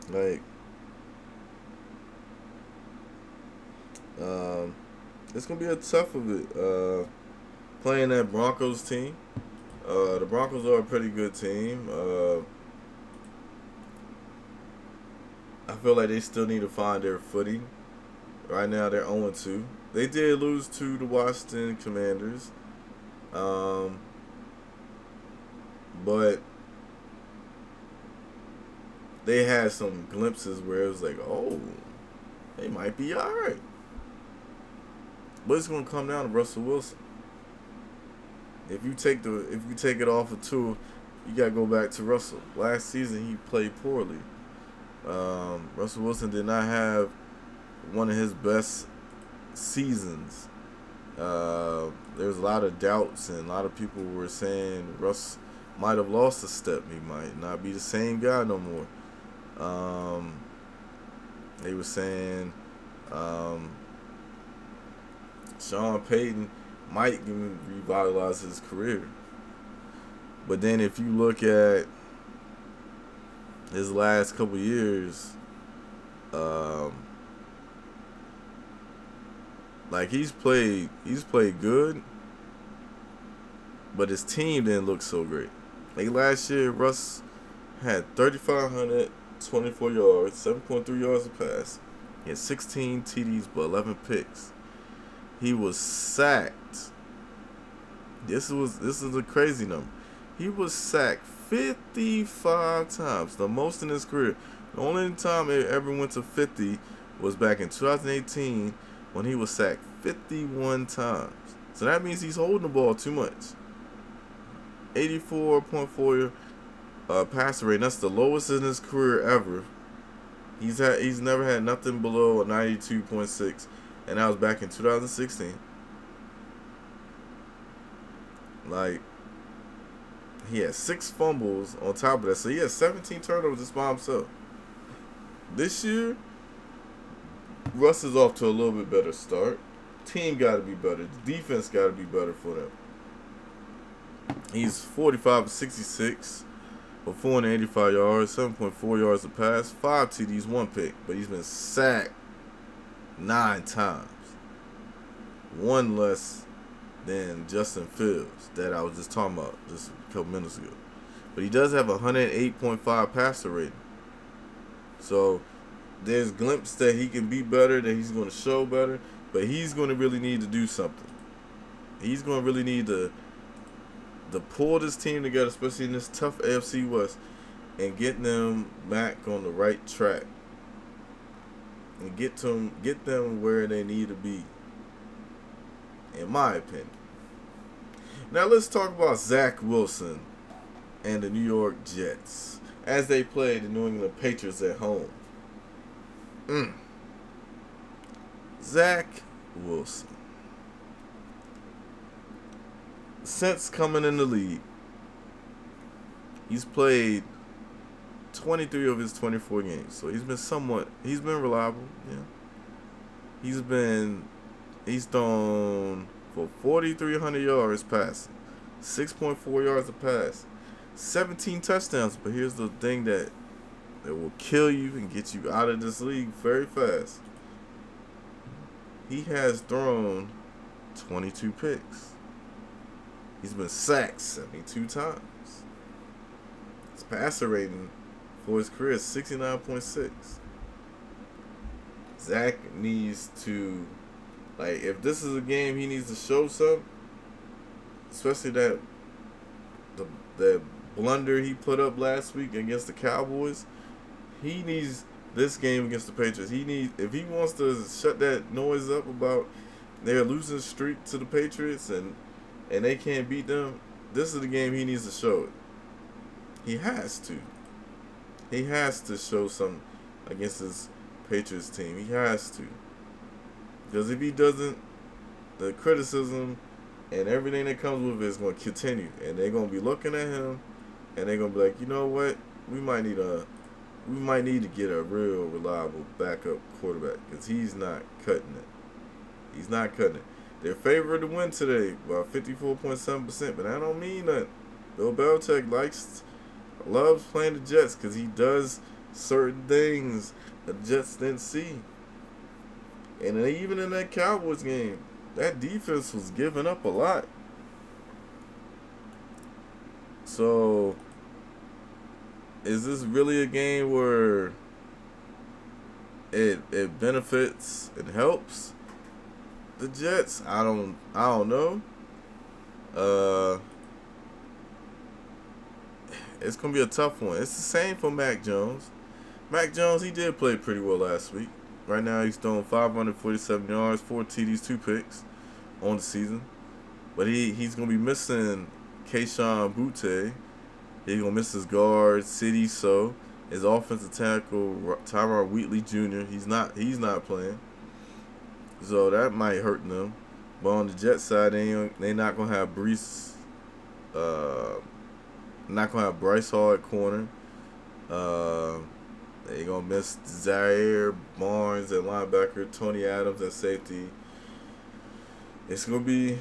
Like, um, it's gonna be a tough of it. Uh, playing that Broncos team. Uh, the Broncos are a pretty good team. Uh, I feel like they still need to find their footing. Right now, they're 0 2. They did lose to the Washington Commanders. Um, but they had some glimpses where it was like, oh, they might be all right. But it's gonna come down to Russell Wilson. If you take the if you take it off of two, you gotta go back to Russell. Last season he played poorly. Um, Russell Wilson did not have one of his best seasons. Uh, there was a lot of doubts and a lot of people were saying Russ might have lost a step. He might not be the same guy no more. Um, they were saying um, Sean Payton might even revitalize his career. But then if you look at his last couple years, um, like he's played he's played good, but his team didn't look so great. Like last year, Russ had 3,524 yards, 7.3 yards a pass. He had 16 TDs, but 11 picks. He was sacked. This was this is a crazy number. He was sacked 55 times, the most in his career. The only time it ever went to 50 was back in 2018 when he was sacked 51 times. So that means he's holding the ball too much. 84.4 uh, passer rate. That's the lowest in his career ever. He's had he's never had nothing below a 92.6, and that was back in 2016. Like he had six fumbles on top of that, so he had 17 turnovers just by himself. This year, Russ is off to a little bit better start. Team got to be better. The defense got to be better for them. He's 45 66 for 485 yards, 7.4 yards a pass, 5 TDs, 1 pick. But he's been sacked nine times. One less than Justin Fields that I was just talking about just a couple minutes ago. But he does have a 108.5 passer rating. So there's glimpse that he can be better, that he's going to show better, but he's going to really need to do something. He's going to really need to to pull this team together, especially in this tough AFC West, and get them back on the right track, and get to them get them where they need to be. In my opinion. Now let's talk about Zach Wilson and the New York Jets as they play the New England Patriots at home. Mm. Zach Wilson. Since coming in the league, he's played 23 of his 24 games. So he's been somewhat, he's been reliable. Yeah. He's been, he's thrown for 4,300 yards passing, 6.4 yards a pass, 17 touchdowns. But here's the thing that that will kill you and get you out of this league very fast. He has thrown 22 picks. He's been sacked 72 times. His passer rating for his career is 69.6. Zach needs to, like, if this is a game he needs to show some, especially that the the blunder he put up last week against the Cowboys he needs this game against the Patriots. He needs if he wants to shut that noise up about they're losing streak to the Patriots and and they can't beat them. This is the game he needs to show it. He has to. He has to show some against his Patriots team. He has to. Because if he doesn't, the criticism and everything that comes with it is going to continue. And they're going to be looking at him and they're going to be like, you know what? We might need a we might need to get a real reliable backup quarterback because he's not cutting it. He's not cutting it. They're favored to win today by 54.7%, but that don't mean that Bill Belichick likes, loves playing the Jets because he does certain things the Jets didn't see. And even in that Cowboys game, that defense was giving up a lot. So is this really a game where it it benefits and helps the Jets? I don't I don't know. Uh it's gonna be a tough one. It's the same for Mac Jones. Mac Jones, he did play pretty well last week. Right now, he's throwing 547 yards, four TDs, two picks on the season. But he, he's gonna be missing Kayshon Boutte. He's gonna miss his guard, City So. His offensive tackle, Tyrone Wheatley Jr. He's not he's not playing, so that might hurt them. But on the Jet side, they they not gonna have Brees, Uh, not gonna have Bryce Hall at corner. Uh, they gonna miss Zaire Barnes at linebacker, Tony Adams at safety. It's gonna be,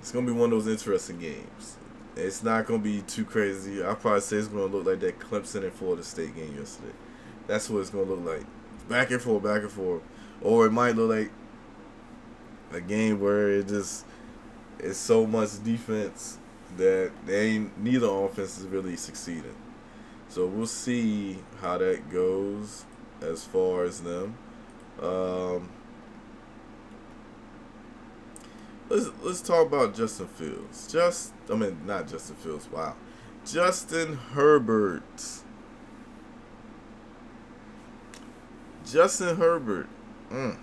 it's gonna be one of those interesting games. It's not gonna be too crazy. I probably say it's gonna look like that Clemson and Florida State game yesterday. That's what it's gonna look like. Back and forth, back and forth. Or it might look like a game where it just it's so much defense that they ain't neither offense is really succeeding. So we'll see how that goes as far as them. Um, let's let's talk about Justin Fields. Just I mean not Justin Fields. Wow, Justin Herbert. Justin Herbert. Mm.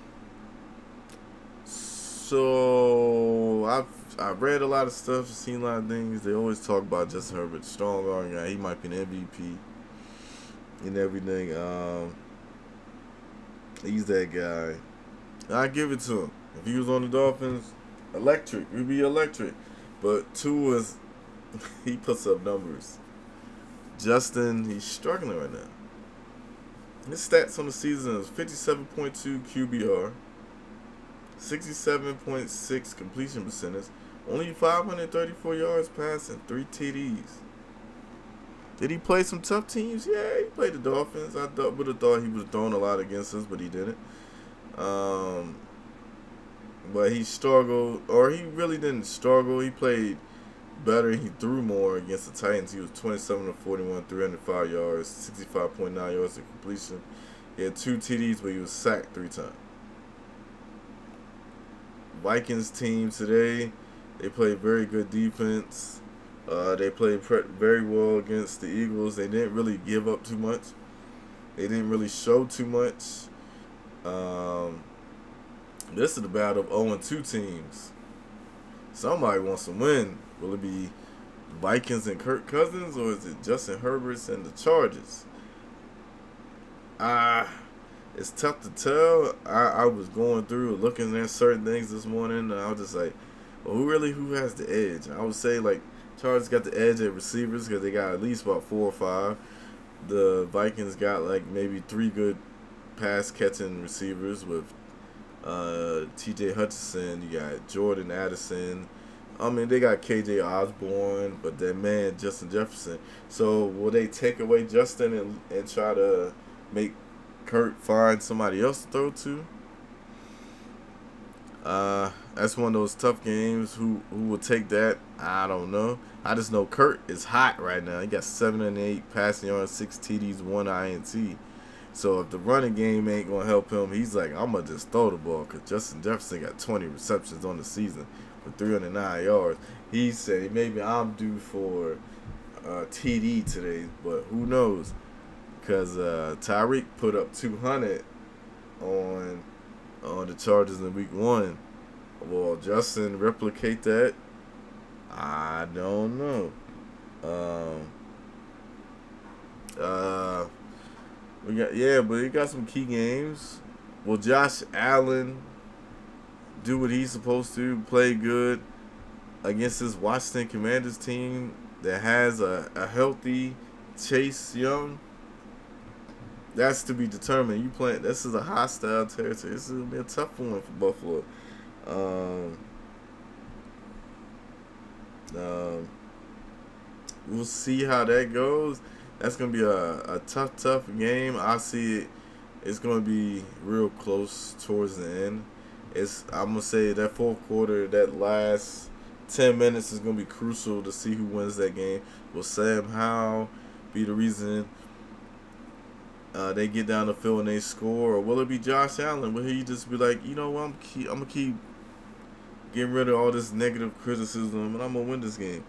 So I've I've read a lot of stuff, seen a lot of things. They always talk about Justin Herbert, strong arm guy. He might be an MVP and everything. Um, he's that guy. I give it to him. If he was on the Dolphins, electric. We'd be electric. But Tua is he puts up numbers. Justin, he's struggling right now. His stats on the season is 57.2 QBR, 67.6 completion percentage, only 534 yards passing, three TDs. Did he play some tough teams? Yeah, he played the Dolphins. I would have thought he have thrown a lot against us, but he didn't. Um, but he struggled, or he really didn't struggle. He played better. He threw more against the Titans. He was 27 to 41, 305 yards, 65.9 yards of completion. He had two TDs, but he was sacked three times. Vikings team today, they played very good defense. Uh, they played very well against the Eagles. They didn't really give up too much. They didn't really show too much. Um, this is the battle of 0 2 teams. Somebody wants to win. Will it be Vikings and Kirk Cousins, or is it Justin Herbert's and the Chargers? Ah, uh, it's tough to tell. I, I was going through looking at certain things this morning, and I was just like, well, who really who has the edge? I would say like Chargers got the edge at receivers because they got at least about four or five. The Vikings got like maybe three good pass catching receivers with uh, T.J. Hutchinson. You got Jordan Addison. I mean, they got KJ Osborn, but that man Justin Jefferson. So will they take away Justin and, and try to make Kurt find somebody else to throw to? Uh, that's one of those tough games. Who who will take that? I don't know. I just know Kurt is hot right now. He got seven and eight passing yards, six TDs, one INT. So if the running game ain't gonna help him, he's like, I'm gonna just throw the ball because Justin Jefferson got 20 receptions on the season for 309 yards. He said maybe I'm due for uh, TD today, but who knows? Because uh, Tyreek put up 200 on on the Chargers in Week One. Will Justin replicate that? I don't know. Um, uh, we got yeah, but he got some key games. Will Josh Allen do what he's supposed to, play good against this Washington Commanders team that has a, a healthy Chase Young. That's to be determined. You playing this is a hostile territory. This is gonna be a tough one for Buffalo. Um, um, we'll see how that goes. That's gonna be a, a tough, tough game. I see it. It's gonna be real close towards the end it's I'm gonna say that fourth quarter, that last ten minutes is gonna be crucial to see who wins that game. Will Sam Howell be the reason uh, they get down the field and they score, or will it be Josh Allen? Will he just be like, you know what, I'm keep, I'm gonna keep getting rid of all this negative criticism, and I'm gonna win this game.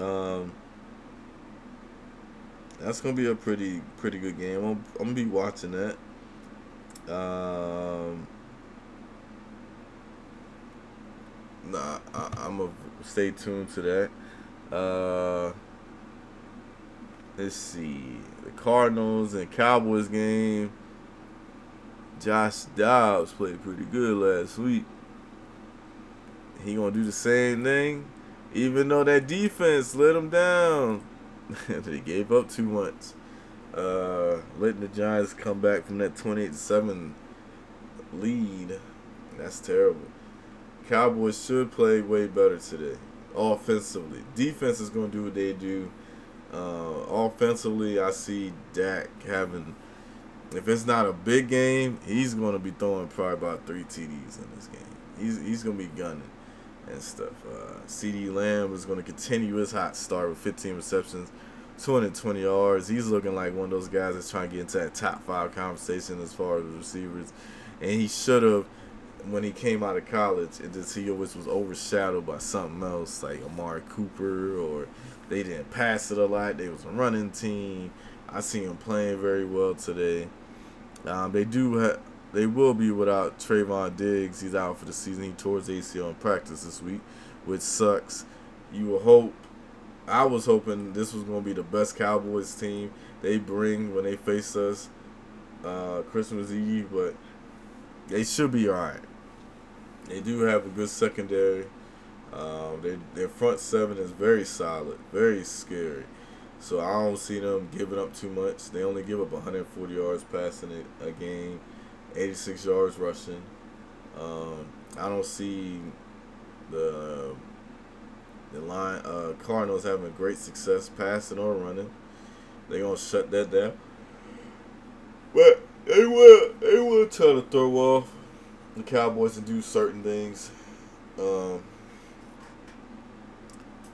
Um, that's gonna be a pretty pretty good game. I'm, I'm gonna be watching that. Um, nah, I, am gonna stay tuned to that. Uh, let's see the Cardinals and Cowboys game. Josh Dobbs played pretty good last week. He gonna do the same thing, even though that defense let him down. they gave up too much uh, letting the Giants come back from that 28 7 lead. That's terrible. Cowboys should play way better today, offensively. Defense is to do what they do. Uh, offensively, I see Dak having, if it's not a big game, he's going to be throwing probably about three TDs in this game. He's, he's going to be gunning and stuff. Uh, CeeDee Lamb is going to continue his hot start with 15 receptions. 220 yards. He's looking like one of those guys that's trying to get into that top five conversation as far as receivers. And he should have, when he came out of college, it just he always was overshadowed by something else, like Amari Cooper, or they didn't pass it a lot. They was a running team. I see them playing very well today. Um, they do ha- they will be without Trevon Diggs. He's out for the season. He tore his ACL in practice this week, which sucks. You will hope. I was hoping this was going to be the best Cowboys team they bring when they face us uh, Christmas Eve, but they should be all right. They do have a good secondary. Um, they, their front seven is very solid, very scary. So I don't see them giving up too much. They only give up 140 yards passing a game, 86 yards rushing. Um, I don't see the the line uh, Cardinals having great success passing or running. They're gonna shut that down. But they will they will try to throw off the Cowboys and do certain things. Um,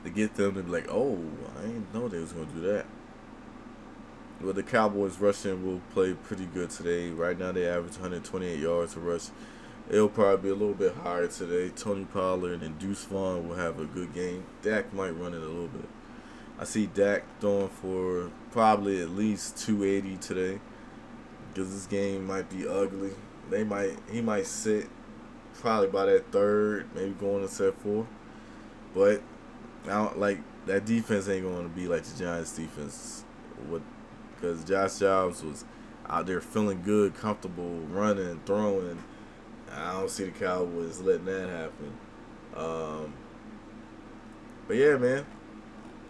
to get them to be like, oh, I didn't know they was gonna do that. Well, the Cowboys rushing will play pretty good today. Right now, they average 128 yards to rush. It'll probably be a little bit higher today. Tony Pollard and Deuce Vaughn will have a good game. Dak might run it a little bit. I see Dak throwing for probably at least 280 today because this game might be ugly. They might he might sit probably by that third, maybe going to set four. But I don't like that defense ain't going to be like the Giants defense. What because Josh Jacobs was out there feeling good, comfortable, running, throwing. I don't see the Cowboys letting that happen. Um, but yeah, man.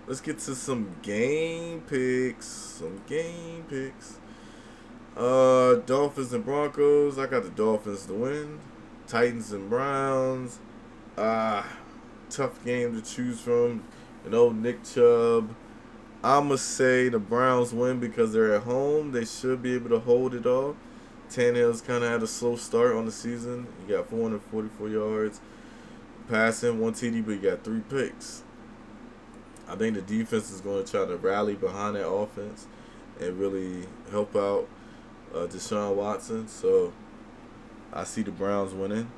Let's get to some game picks. Some game picks. Uh, Dolphins and Broncos. I got the Dolphins to win. Titans and Browns. Ah, uh, tough game to choose from. You know, Nick Chubb. I'ma say the Browns win because they're at home. They should be able to hold it all. Tannehill's kind of had a slow start on the season. He got 444 yards passing, one TD, but he got three picks. I think the defense is going to try to rally behind that offense and really help out uh, Deshaun Watson. So I see the Browns winning.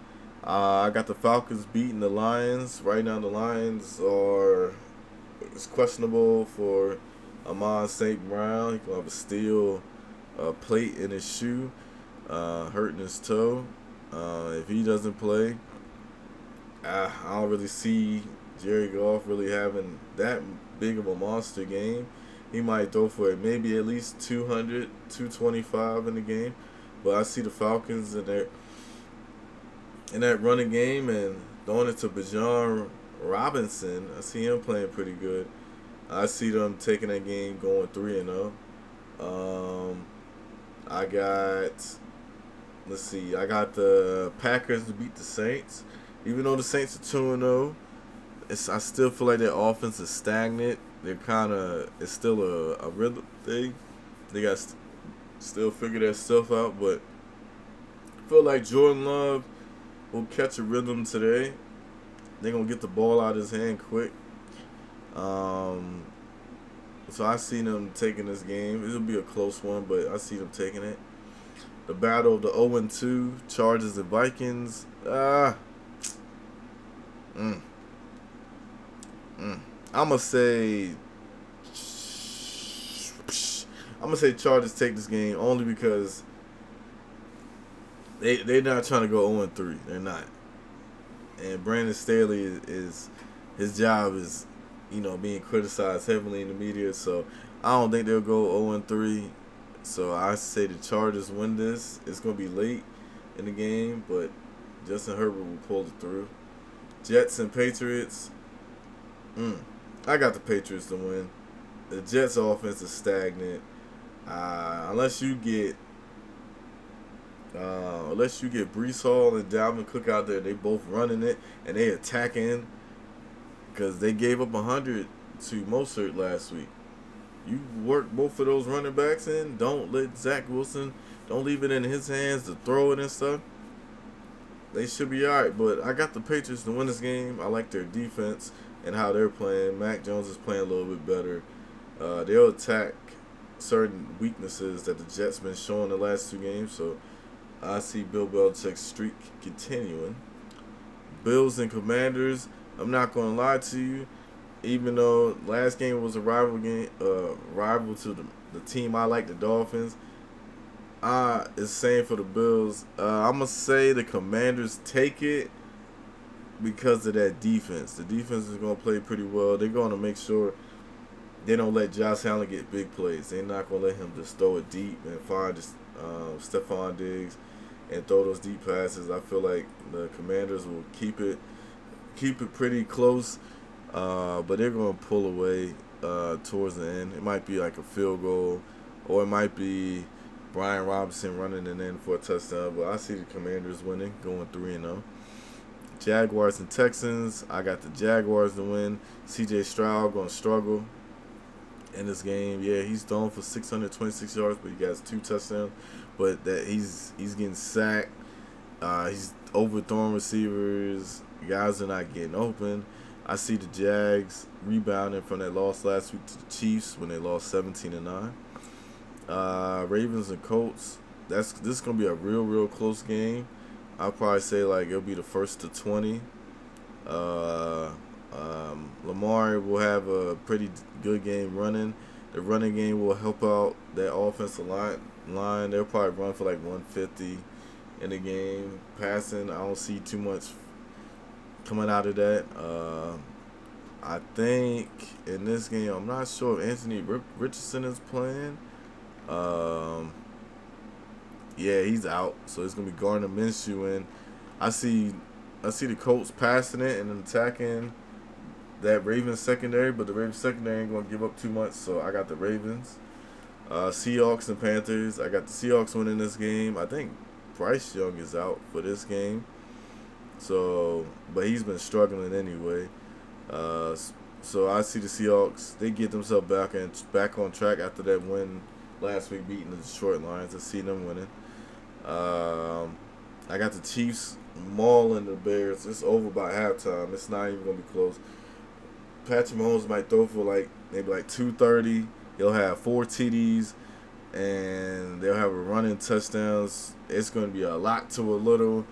Uh, I got the Falcons beating the Lions. Right now, the Lions are it's questionable for Amon St. Brown. He can have a steel uh, plate in his shoe, uh, hurting his toe. Uh, if he doesn't play, I don't really see Jerry Goff really having that big of a monster game. He might throw for it maybe at least 200, 225 in the game. But I see the Falcons in that in that running game and throwing it to Bijan Robinson. I see him playing pretty good. I see them taking that game going three and zero. Oh. Um, I got let's see, I got the Packers to beat the Saints. Even though the Saints are two and zero, oh, I still feel like their offense is stagnant. They're kind of it's still a a rhythm thing. They got st- still figure their stuff out, but I feel like Jordan Love will catch a rhythm today. They're gonna get the ball out of his hand quick. Um, so I see them taking this game. It'll be a close one, but I see them taking it. The battle of the 0 2 Chargers and Vikings. Ah. Mm. Mm. I'm gonna say. I'm gonna say Chargers take this game only because they they're not trying to go 0 3. They're not. And Brandon Staley is, is his job is, you know, being criticized heavily in the media. So I don't think they'll go 0 3. So I say the Chargers win this. It's gonna be late in the game, but Justin Herbert will pull it through. Jets and Patriots. Mm, I got the Patriots to win. The Jets' offense is stagnant. Uh, unless you get uh, unless you get Breece Hall and Dalvin Cook out there, they both running it and they attacking because they gave up 100 to Mostert last week. You work both of those running backs in. Don't let Zach Wilson, don't leave it in his hands to throw it and stuff. They should be all right. But I got the Patriots to win this game. I like their defense and how they're playing. Mac Jones is playing a little bit better. Uh, they'll attack certain weaknesses that the Jets been showing the last two games. So I see Bill Belichick's streak continuing. Bills and Commanders. I'm not to lie to you. Even though last game was a rival game, uh, rival to the, the team I like, the Dolphins. Uh, it's same for the Bills. Uh, I'm gonna say the Commanders take it because of that defense. The defense is gonna play pretty well. They're gonna make sure they don't let Josh Allen get big plays. They're not gonna let him just throw it deep and find just um, Stefon Diggs and throw those deep passes. I feel like the Commanders will keep it keep it pretty close, uh, but they're gonna pull away uh, towards the end. It might be like a field goal, or it might be Brian Robinson running and in for a touchdown, but I see the Commanders winning, going 3 and 0. Jaguars and Texans. I got the Jaguars to win. CJ Stroud going to struggle in this game. Yeah, he's thrown for 626 yards, but he got two touchdowns. But that he's he's getting sacked. Uh, he's overthrowing receivers. Guys are not getting open. I see the Jags rebounding from that loss last week to the Chiefs when they lost 17 to 9. Uh, Ravens and Colts. That's this is gonna be a real, real close game. I'll probably say like it'll be the first to twenty. Uh, um, Lamar will have a pretty good game running. The running game will help out that offense a line. Line they'll probably run for like 150 in the game. Passing, I don't see too much coming out of that. Uh, I think in this game, I'm not sure if Anthony Richardson is playing. Um, yeah, he's out, so it's gonna be Gardner Minshew, and I see, I see the Colts passing it and attacking that Ravens secondary, but the Ravens secondary ain't gonna give up too much, so I got the Ravens. Uh, Seahawks and Panthers. I got the Seahawks winning this game. I think Bryce Young is out for this game, so but he's been struggling anyway. Uh, so I see the Seahawks. They get themselves back and back on track after that win last week beating the Detroit Lions. I see them winning. Um, I got the Chiefs mauling the Bears. It's over by halftime. It's not even gonna be close. Patrick Mahomes might throw for like maybe like two thirty. He'll have four TDs, and they'll have a running touchdowns. It's gonna be a lot to a little.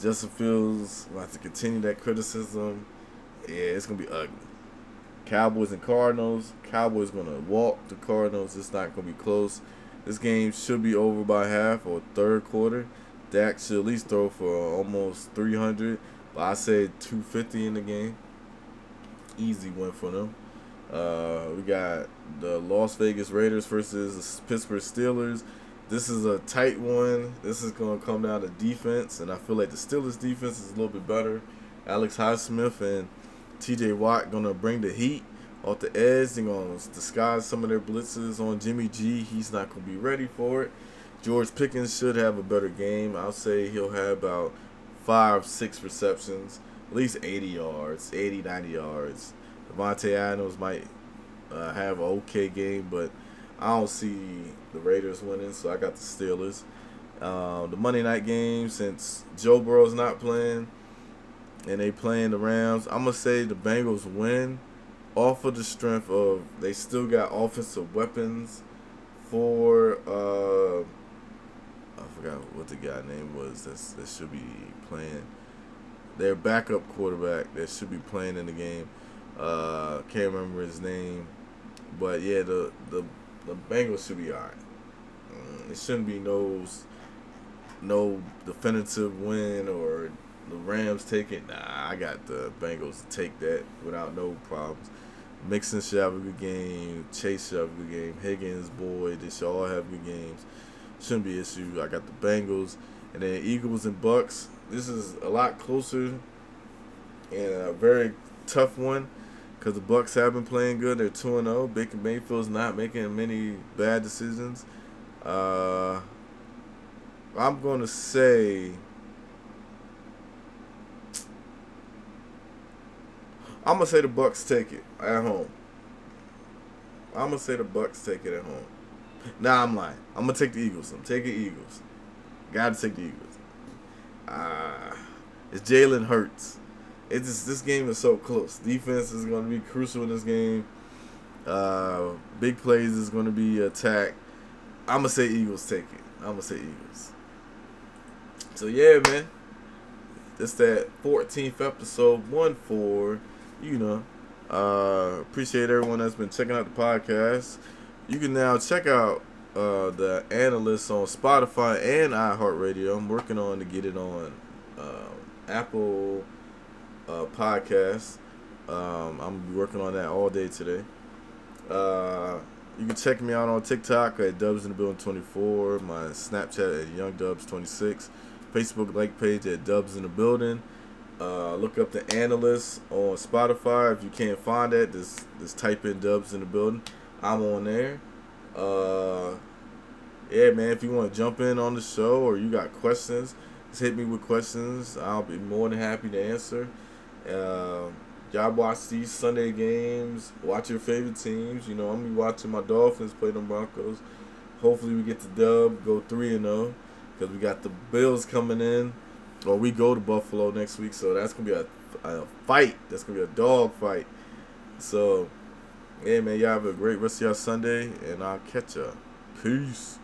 Justin Fields will have to continue that criticism. Yeah, it's gonna be ugly. Cowboys and Cardinals. Cowboys gonna walk the Cardinals. It's not gonna be close. This game should be over by half or third quarter. Dak should at least throw for almost 300, but I say 250 in the game. Easy win for them. Uh, we got the Las Vegas Raiders versus the Pittsburgh Steelers. This is a tight one. This is going to come down to defense, and I feel like the Steelers' defense is a little bit better. Alex Highsmith and T.J. Watt going to bring the heat off the edge. They're going to disguise some of their blitzes on Jimmy G. He's not going to be ready for it. George Pickens should have a better game. I'll say he'll have about five, six receptions, at least 80 yards, 80, 90 yards. Davante Adams might uh, have an okay game, but I don't see the Raiders winning, so I got the Steelers. Uh, the Monday night game, since Joe Burrow's not playing, and they playing the Rams. I'm gonna say the Bengals win off of the strength of they still got offensive weapons for uh I forgot what the guy name was that's that should be playing their backup quarterback that should be playing in the game. Uh can't remember his name. But yeah, the the the Bengals should be alright. Mm, it shouldn't be no no definitive win or the Rams take it. Nah, I got the Bengals to take that without no problems. Mixon should have a good game. Chase should have a good game. Higgins, Boyd, they should all have good games. Shouldn't be an issue. I got the Bengals. And then Eagles and Bucks. This is a lot closer and a very tough one because the Bucks have been playing good. They're 2 and 0. Baker Mayfield's not making many bad decisions. Uh, I'm going to say I'm gonna say the Bucks take it at home. I'm gonna say the Bucks take it at home. Nah, I'm lying. I'm gonna take the Eagles. I'm taking Eagles. Gotta take the Eagles. Uh, it's Jalen Hurts. It's just, this game is so close. Defense is gonna be crucial in this game. Uh, big plays is gonna be attack. I'm gonna say Eagles take it. I'm gonna say Eagles. So yeah, man. This that 14th episode, one four you know, uh, appreciate everyone that's been checking out the podcast. You can now check out uh, the analyst on Spotify and iHeartRadio. I'm working on to get it on uh, Apple uh, Podcasts. Um, I'm working on that all day today. Uh, you can check me out on TikTok at Dubs in the Building 24, my Snapchat at Young Dubs 26, Facebook like page at Dubs in the Building. Uh, look up the analyst on Spotify. If you can't find that, just just type in Dubs in the Building. I'm on there. Uh, yeah, man. If you want to jump in on the show or you got questions, just hit me with questions. I'll be more than happy to answer. Uh, y'all watch these Sunday games. Watch your favorite teams. You know, I'm gonna be watching my Dolphins play them Broncos. Hopefully, we get the dub, go three and zero, because we got the Bills coming in, or we go to Buffalo next week. So that's gonna be a, a fight. That's gonna be a dog fight. So, yeah, man, y'all have a great rest of y'all Sunday, and I'll catch ya. Peace.